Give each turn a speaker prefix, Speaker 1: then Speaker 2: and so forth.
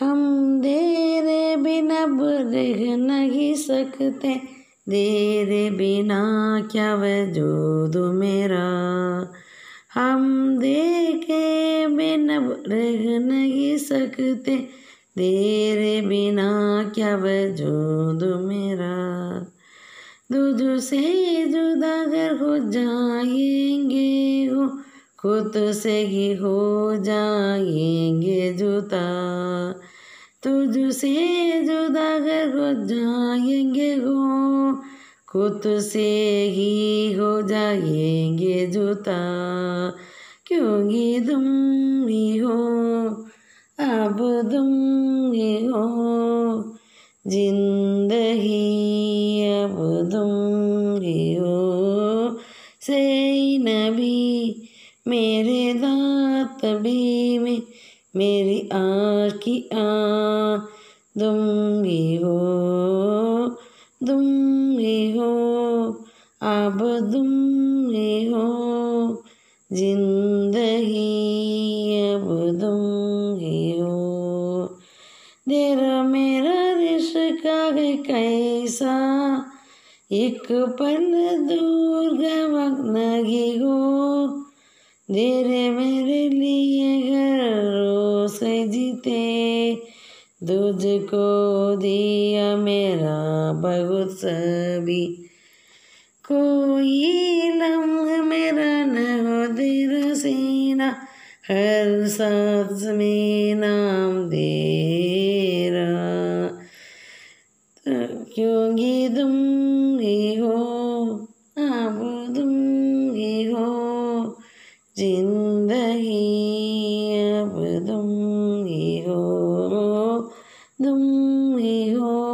Speaker 1: हम तेरे बिना रह नहीं सकते। तेरे बिना क्या वजूद मेरा? हम देखे बिना रह नहीं सकते। तेरे बिना क्या वजूद मेरा? तुझसे जुदा अगर हो जाएँगे, हो खुद से ही हो जाएँगे जुदा। तुझसे जुदा कर हो जाएँगे हो खुद से ही हो जाएँगे जुदा। क्योंकि तुम ही हो? अब तुम ही हो। ज़िंदगी अब तुम ही हो। से नबी, मेरे दात भी में मेरी आँख की आ तुम ही हो तुम ही हो अब तुम ही हो, ज़िंदगी अब तुम ही हो। तेरा मेरा रिश्का कैसा, एक पल दूर गवक नगी हो। तेरे मेरे तुझको दिया मेरा बहुत सभी। कोई लम्हा मेरा न हो तेरा सीना, हर सांस में नाम तेरा क्योंकि तुम ही हो अब तुम ही हो ज़िंदगी अब तुम ही हो? तुम ही हो